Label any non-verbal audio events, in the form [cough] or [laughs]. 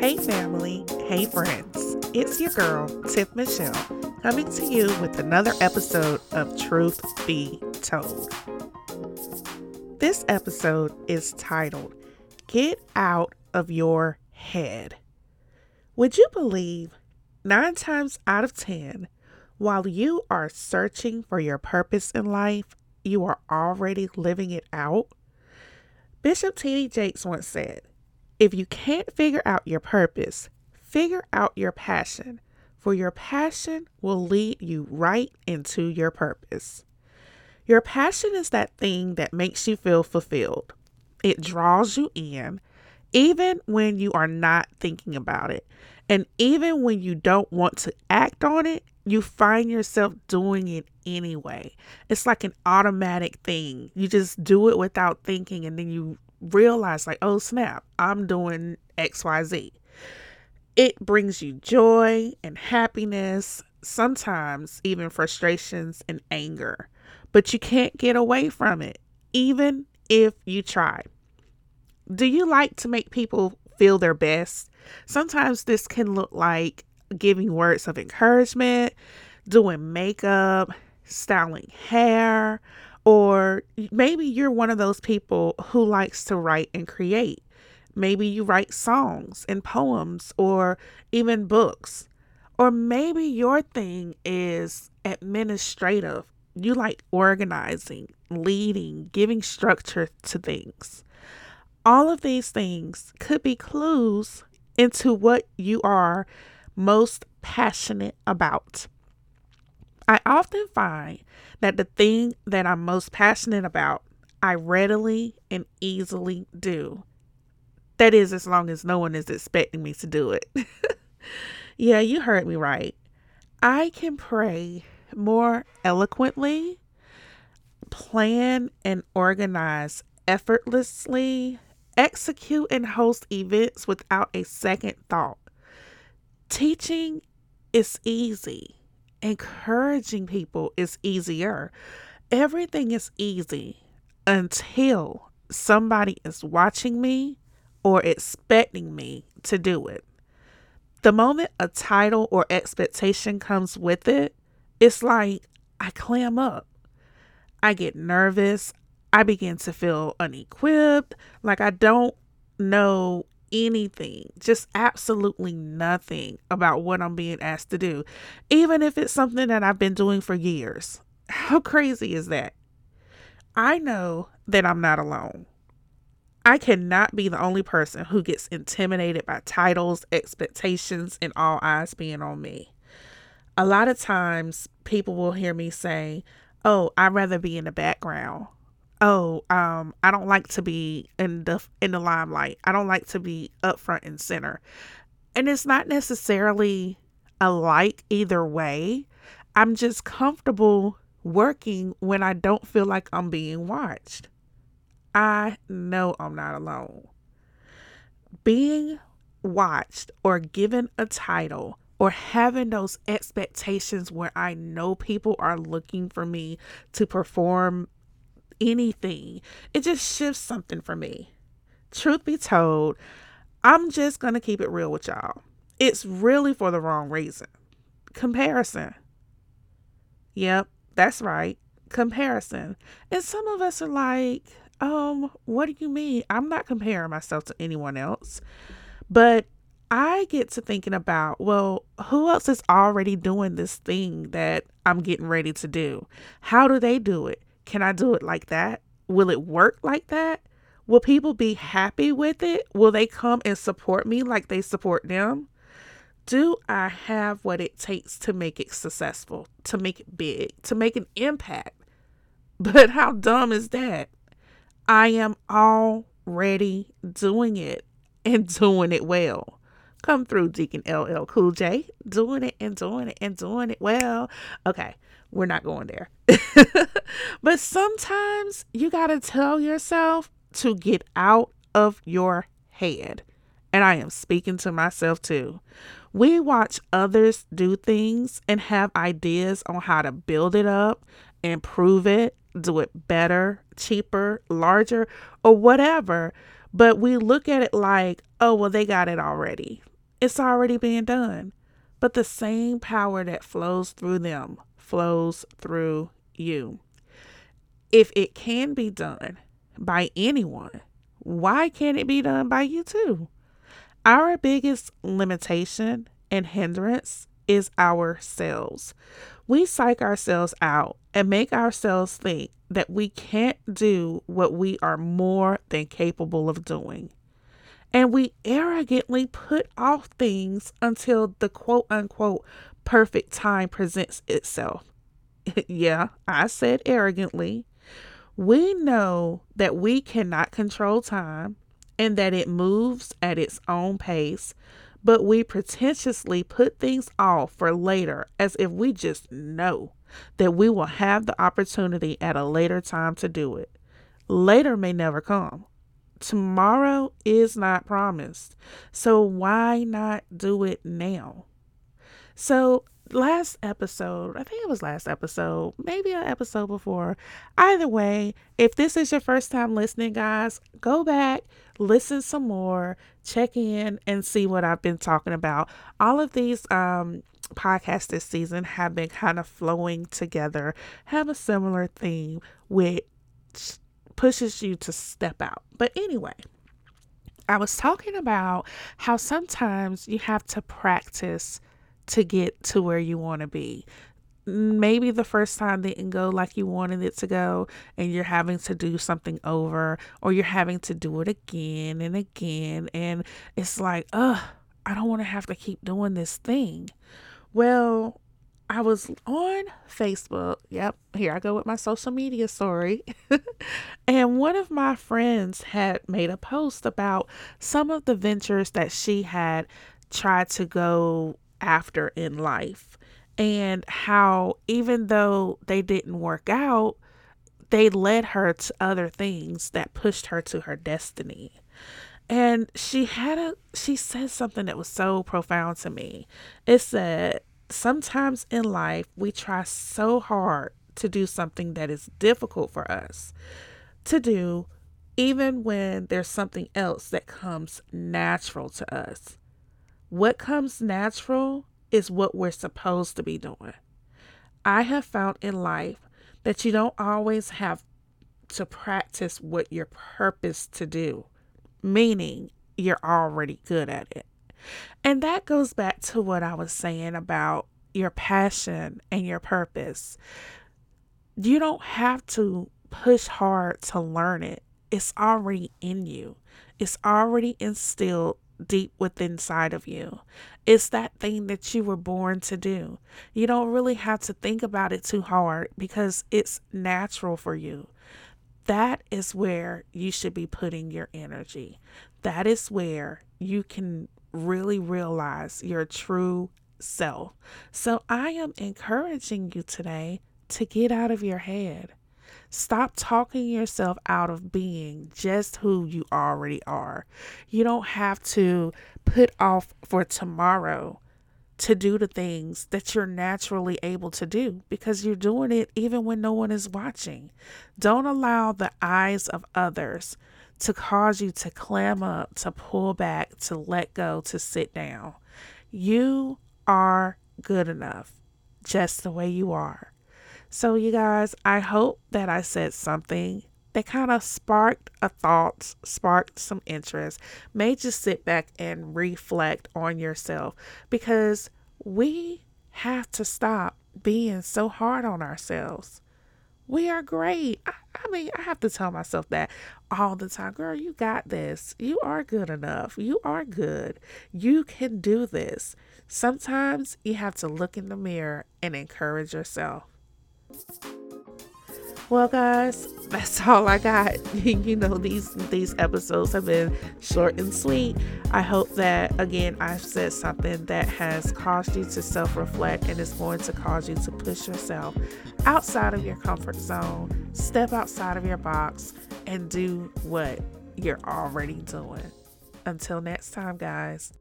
Hey, family. Hey, friends. It's your girl, Tiff Michelle, coming to you with another episode of Truth Be Told. This episode is titled Get Out of Your Head. Would you believe nine times out of ten, while you are searching for your purpose in life, you are already living it out? Bishop T.D. Jakes once said, If you can't figure out your purpose, figure out your passion, for your passion will lead you right into your purpose. Your passion is that thing that makes you feel fulfilled. It draws you in, even when you are not thinking about it. And even when you don't want to act on it, you find yourself doing it anyway. It's like an automatic thing. You just do it without thinking, and then you realize, like, oh snap, I'm doing XYZ. It brings you joy and happiness, sometimes even frustrations and anger, but you can't get away from it, even if you try. Do you like to make people feel their best? Sometimes this can look like giving words of encouragement, doing makeup, styling hair, or maybe you're one of those people who likes to write and create. Maybe you write songs and poems or even books. Or maybe your thing is administrative. You like organizing, leading, giving structure to things. All of these things could be clues into what you are most passionate about. I often find that the thing that I'm most passionate about, I readily and easily do. That is, as long as no one is expecting me to do it. [laughs] yeah, you heard me right. I can pray more eloquently, plan and organize effortlessly, execute and host events without a second thought. Teaching is easy, encouraging people is easier. Everything is easy until somebody is watching me or expecting me to do it. The moment a title or expectation comes with it, it's like I clam up. I get nervous. I begin to feel unequipped, like I don't know anything, just absolutely nothing about what I'm being asked to do, even if it's something that I've been doing for years. How crazy is that? I know that I'm not alone. I cannot be the only person who gets intimidated by titles, expectations, and all eyes being on me. A lot of times people will hear me say, "Oh, I'd rather be in the background." Oh um i don't like to be in the in the limelight. I don't like to be up front and center. And it's not necessarily a like either way. I'm just comfortable working when i don't feel like i'm being watched. I know i'm not alone. Being watched or given a title or having those expectations where I know people are looking for me to perform anything. It just shifts something for me. Truth be told, I'm just going to keep it real with y'all. It's really for the wrong reason. Comparison. Yep, that's right. Comparison. And some of us are like, um, what do you mean? I'm not comparing myself to anyone else. But I get to thinking about, well, who else is already doing this thing that I'm getting ready to do? How do they do it? Can I do it like that? Will it work like that? Will people be happy with it? Will they come and support me like they support them? Do I have what it takes to make it successful, to make it big, to make an impact? [laughs] But how dumb is that? I am already doing it and [laughs] doing it well. Come through, Deacon LL Cool J, doing it and doing it and doing it well. Okay, we're not going there. [laughs] but sometimes you got to tell yourself to get out of your head. And I am speaking to myself too. We watch others do things and have ideas on how to build it up, improve it, do it better, cheaper, larger, or whatever. But we look at it like, oh, well, they got it already. It's already being done. But the same power that flows through them flows through you. If it can be done by anyone, why can't it be done by you too? Our biggest limitation and hindrance is ourselves. We psych ourselves out and make ourselves think that we can't do what we are more than capable of doing. And we arrogantly put off things until the quote unquote perfect time presents itself. [laughs] yeah, I said arrogantly. We know that we cannot control time and that it moves at its own pace, but we pretentiously put things off for later as if we just know that we will have the opportunity at a later time to do it. Later may never come. Tomorrow is not promised. So why not do it now? So last episode, I think it was last episode, maybe an episode before. Either way, if this is your first time listening, guys, go back, listen some more, check in, and see what I've been talking about. All of these um, podcasts this season have been kind of flowing together, have a similar theme, which pushes you to step out. But anyway, I was talking about how sometimes you have to practice to get to where you want to be. Maybe the first time didn't go like you wanted it to go, and you're having to do something over, or you're having to do it again and again. And it's like, ugh, I don't want to have to keep doing this thing. Well, I was on Facebook. Yep, here I go with my social media story. [laughs] and one of my friends had made a post about some of the ventures that she had tried to go after in life and how even though they didn't work out, they led her to other things that pushed her to her destiny. And she had a she said something that was so profound to me. It said, sometimes in life we try so hard to do something that is difficult for us to do even when there's something else that comes natural to us. What comes natural is what we're supposed to be doing. I have found in life that you don't always have to practice what you're purposed to do, meaning you're already good at it. And that goes back to what I was saying about your passion and your purpose. You don't have to push hard to learn it, it's already in you, it's already instilled deep within inside of you. It's that thing that you were born to do. You don't really have to think about it too hard because it's natural for you. That is where you should be putting your energy. That is where you can really realize your true self. So I am encouraging you today to get out of your head. Stop talking yourself out of being just who you already are. You don't have to put off for tomorrow to do the things that you're naturally able to do because you're doing it even when no one is watching. Don't allow the eyes of others to cause you to clam up, to pull back, to let go, to sit down. You are good enough just the way you are. So, you guys, I hope that I said something that kind of sparked a thought, sparked some interest, made you sit back and reflect on yourself because we have to stop being so hard on ourselves. We are great. I, I, mean, I have to tell myself that all the time. Girl, you got this. You are good enough. You are good. You can do this. Sometimes you have to look in the mirror and encourage yourself. Well, guys, that's all I got. [laughs] you know, these these episodes have been short and sweet. I hope that again I've said something that has caused you to self-reflect and is going to cause you to push yourself outside of your comfort zone, step outside of your box, and do what you're already doing. Until next time, guys.